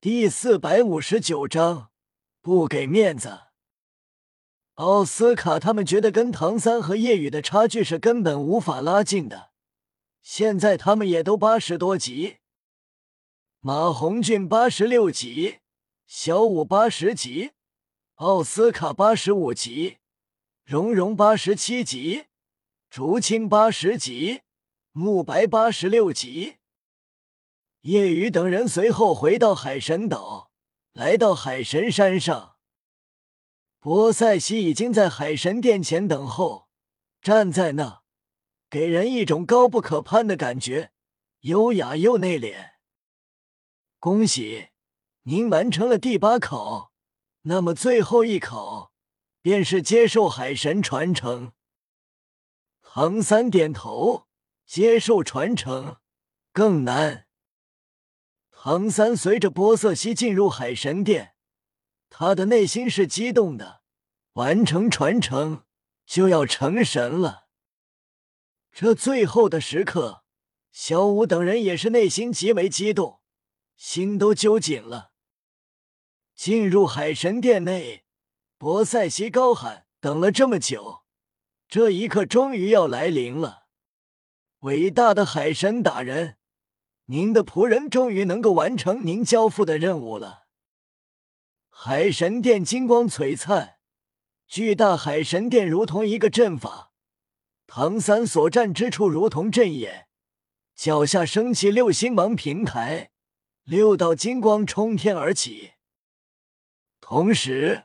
第四百五十九章，不给面子。奥斯卡他们觉得跟唐三和叶雨的差距是根本无法拉近的。现在他们也都八十多级，马红俊八十六级，小五八十级，奥斯卡八十五级，蓉蓉八十七级，竹青八十级，慕白八十六级。叶雨等人随后回到海神岛，来到海神山上。波塞西已经在海神殿前等候，站在那。给人一种高不可攀的感觉，优雅又内敛。恭喜您完成了第八考，那么最后一考便是接受海神传承。唐三点头，接受传承更难。唐三随着波塞西进入海神殿，他的内心是激动的，完成传承就要成神了。这最后的时刻，小五等人也是内心极为激动，心都揪紧了。进入海神殿内，博塞西高喊：“等了这么久，这一刻终于要来临了！伟大的海神大人，您的仆人终于能够完成您交付的任务了。”海神殿金光璀璨，巨大海神殿如同一个阵法。唐三所站之处如同阵眼，脚下升起六星芒平台，六道金光冲天而起。同时，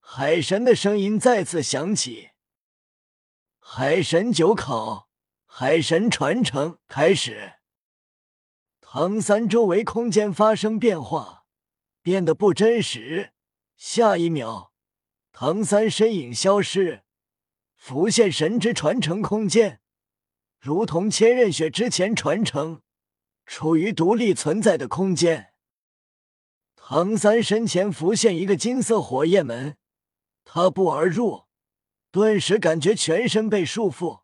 海神的声音再次响起：“海神九考，海神传承开始。”唐三周围空间发生变化，变得不真实。下一秒，唐三身影消失。浮现神之传承空间，如同千仞雪之前传承，处于独立存在的空间。唐三身前浮现一个金色火焰门，踏步而入，顿时感觉全身被束缚，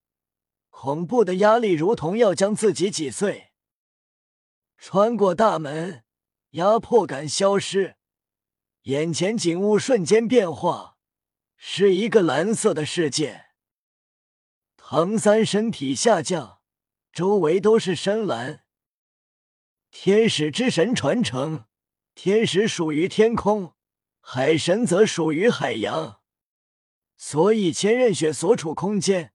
恐怖的压力如同要将自己挤碎。穿过大门，压迫感消失，眼前景物瞬间变化，是一个蓝色的世界。唐三身体下降，周围都是深蓝。天使之神传承，天使属于天空，海神则属于海洋，所以千仞雪所处空间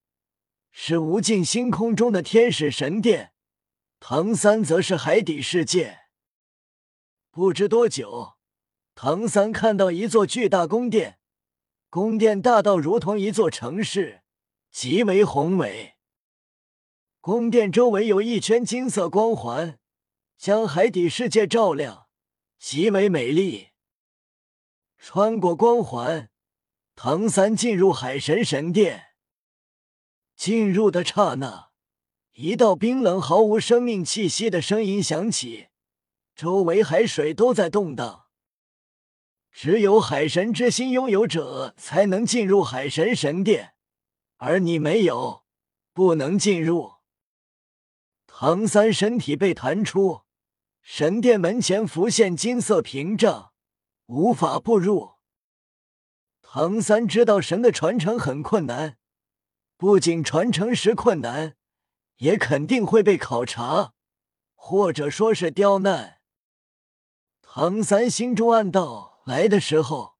是无尽星空中的天使神殿，唐三则是海底世界。不知多久，唐三看到一座巨大宫殿，宫殿大到如同一座城市。极为宏伟，宫殿周围有一圈金色光环，将海底世界照亮，极为美丽。穿过光环，唐三进入海神神殿。进入的刹那，一道冰冷、毫无生命气息的声音响起，周围海水都在动荡。只有海神之心拥有者才能进入海神神殿。而你没有，不能进入。唐三身体被弹出，神殿门前浮现金色屏障，无法步入。唐三知道神的传承很困难，不仅传承时困难，也肯定会被考察，或者说是刁难。唐三心中暗道：来的时候，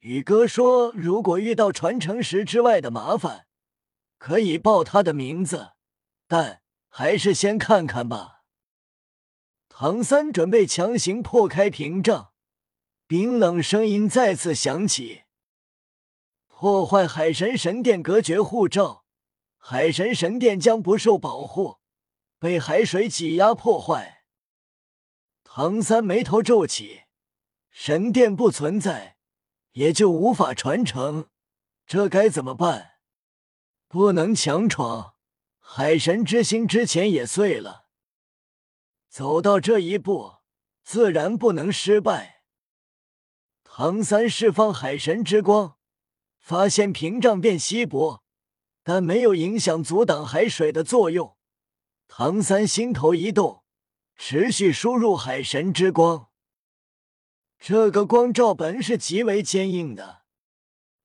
宇哥说，如果遇到传承石之外的麻烦。可以报他的名字，但还是先看看吧。唐三准备强行破开屏障，冰冷声音再次响起：“破坏海神神殿隔绝护罩，海神神殿将不受保护，被海水挤压破坏。”唐三眉头皱起，神殿不存在，也就无法传承，这该怎么办？不能强闯，海神之心之前也碎了。走到这一步，自然不能失败。唐三释放海神之光，发现屏障变稀薄，但没有影响阻挡海水的作用。唐三心头一动，持续输入海神之光。这个光照本是极为坚硬的，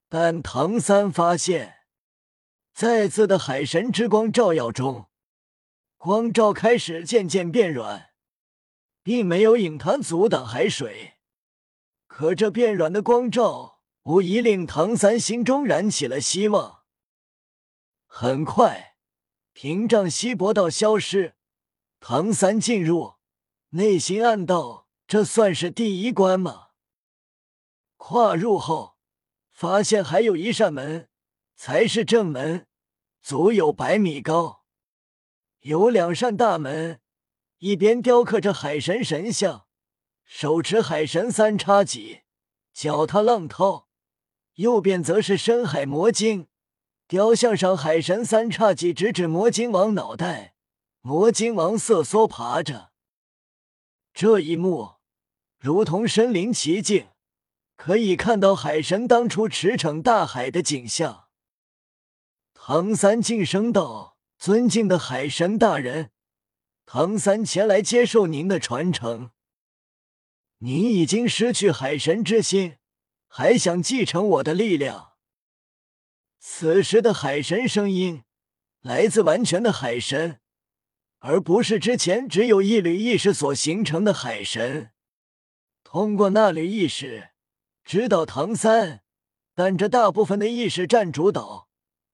但唐三发现，再次的海神之光照耀中，光照开始渐渐变软，并没有引他阻挡海水。可这变软的光照，无疑令唐三心中燃起了希望。很快，屏障稀薄到消失，唐三进入，内心暗道：这算是第一关吗？跨入后，发现还有一扇门才是正门，足有百米高。有两扇大门，一边雕刻着海神神像，手持海神三叉戟，脚踏浪涛；右边则是深海魔鲸。雕像上，海神三叉戟直指魔晶王脑袋，魔晶王瑟缩爬着。这一幕如同身临其境，可以看到海神当初驰骋大海的景象。唐三晋升道：“尊敬的海神大人，唐三前来接受您的传承。您已经失去海神之心，还想继承我的力量？”此时的海神声音来自完全的海神，而不是之前只有一缕意识所形成的海神。通过那缕意识指导唐三，但这大部分的意识占主导，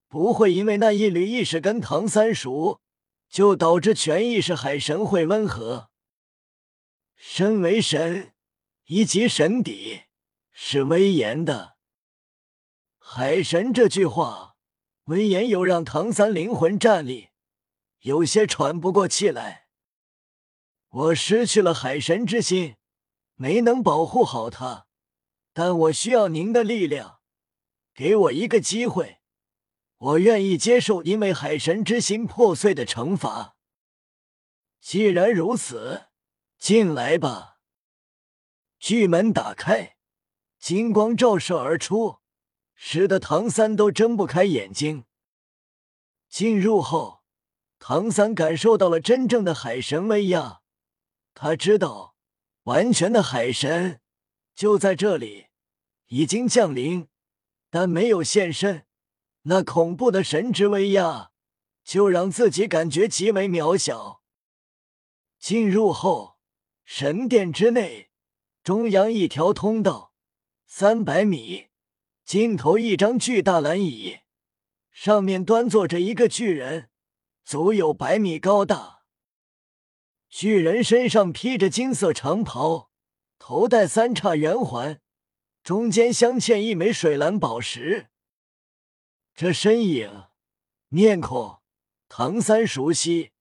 不会因为那一缕意识跟唐三熟，就导致全意识海神会温和。身为神以及神底是威严的。海神这句话，闻言又让唐三灵魂战栗，有些喘不过气来。我失去了海神之心，没能保护好他，但我需要您的力量，给我一个机会，我愿意接受因为海神之心破碎的惩罚。既然如此，进来吧。巨门打开，金光照射而出。使得唐三都睁不开眼睛。进入后，唐三感受到了真正的海神威压。他知道，完全的海神就在这里，已经降临，但没有现身。那恐怖的神之威压，就让自己感觉极为渺小。进入后，神殿之内，中央一条通道，三百米。尽头一张巨大蓝椅，上面端坐着一个巨人，足有百米高大。巨人身上披着金色长袍，头戴三叉圆环，中间镶嵌一枚水蓝宝石。这身影、面孔，唐三熟悉，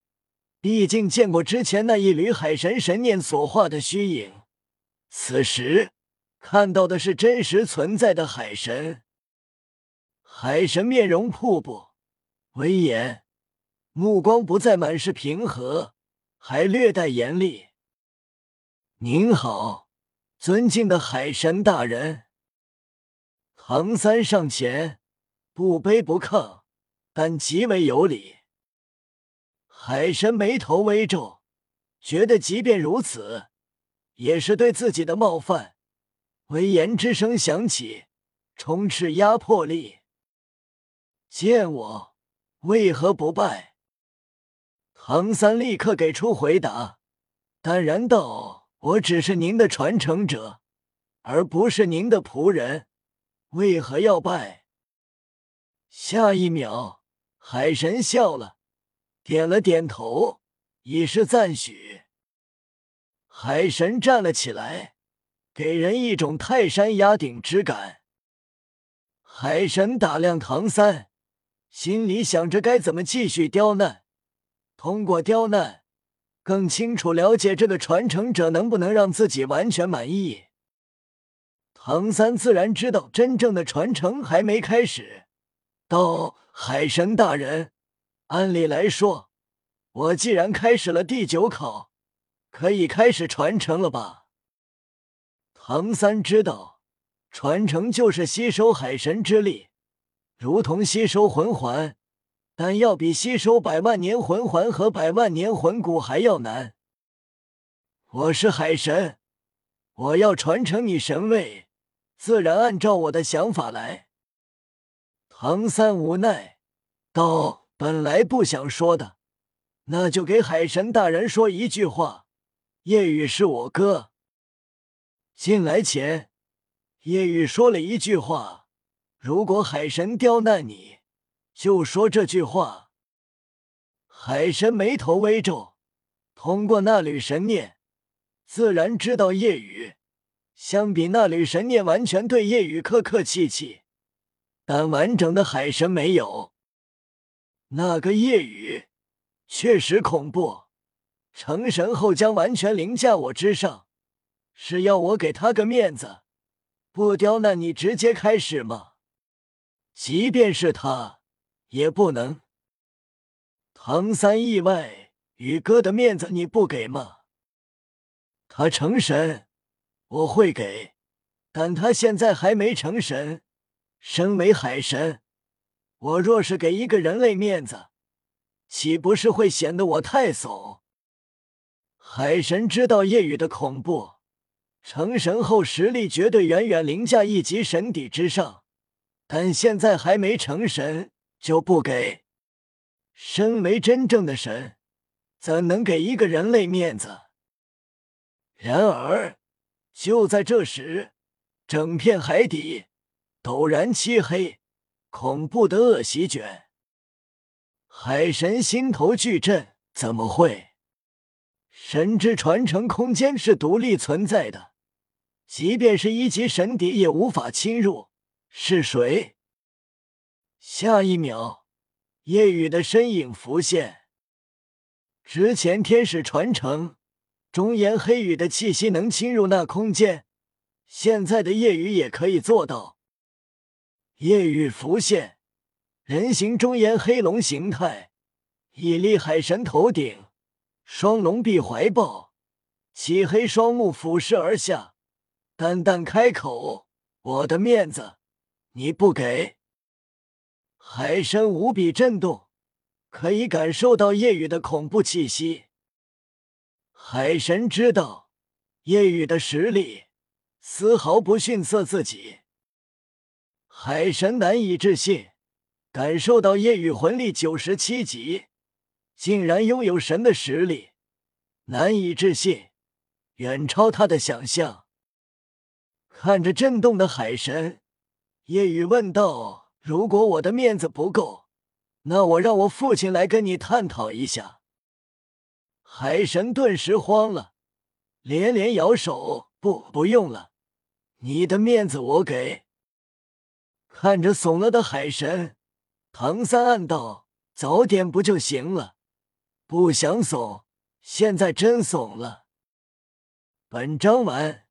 毕竟见过之前那一缕海神神念所化的虚影。此时。看到的是真实存在的海神，海神面容瀑布，威严，目光不再满是平和，还略带严厉。您好，尊敬的海神大人。唐三上前，不卑不亢，但极为有礼。海神眉头微皱，觉得即便如此，也是对自己的冒犯。威严之声响起，充斥压迫力。见我为何不拜？唐三立刻给出回答，淡然道：“我只是您的传承者，而不是您的仆人，为何要拜？”下一秒，海神笑了，点了点头，以示赞许。海神站了起来。给人一种泰山压顶之感。海神打量唐三，心里想着该怎么继续刁难，通过刁难，更清楚了解这个传承者能不能让自己完全满意。唐三自然知道真正的传承还没开始。到：“海神大人，按理来说，我既然开始了第九考，可以开始传承了吧？”唐三知道，传承就是吸收海神之力，如同吸收魂环，但要比吸收百万年魂环和百万年魂骨还要难。我是海神，我要传承你神位，自然按照我的想法来。唐三无奈道：“本来不想说的，那就给海神大人说一句话。夜雨是我哥。”进来前，夜雨说了一句话：“如果海神刁难你，就说这句话。”海神眉头微皱，通过那缕神念，自然知道夜雨。相比那缕神念，完全对夜雨客客气气，但完整的海神没有。那个夜雨确实恐怖，成神后将完全凌驾我之上，是要我给他个面子，不刁难你，直接开始吗？即便是他，也不能。唐三意外，宇哥的面子你不给吗？他成神。我会给，但他现在还没成神。身为海神，我若是给一个人类面子，岂不是会显得我太怂？海神知道夜雨的恐怖，成神后实力绝对远远凌驾一级神邸之上，但现在还没成神就不给。身为真正的神，怎能给一个人类面子？然而。就在这时，整片海底陡然漆黑，恐怖的恶席卷。海神心头巨震，怎么会？神之传承空间是独立存在的，即便是一级神邸也无法侵入。是谁？下一秒，夜雨的身影浮现。之前天使传承。中炎黑羽的气息能侵入那空间，现在的夜雨也可以做到。夜雨浮现，人形中炎黑龙形态，屹立海神头顶，双龙臂怀抱，漆黑双目俯视而下，淡淡开口：“我的面子，你不给。”海神无比震动，可以感受到夜雨的恐怖气息。海神知道夜雨的实力丝毫不逊色自己，海神难以置信，感受到夜雨魂力九十七级，竟然拥有神的实力，难以置信，远超他的想象。看着震动的海神，夜雨问道：“如果我的面子不够，那我让我父亲来跟你探讨一下。”海神顿时慌了，连连摇手：“不，不用了，你的面子我给。”看着怂了的海神，唐三暗道：“早点不就行了？不想怂，现在真怂了。”本章完。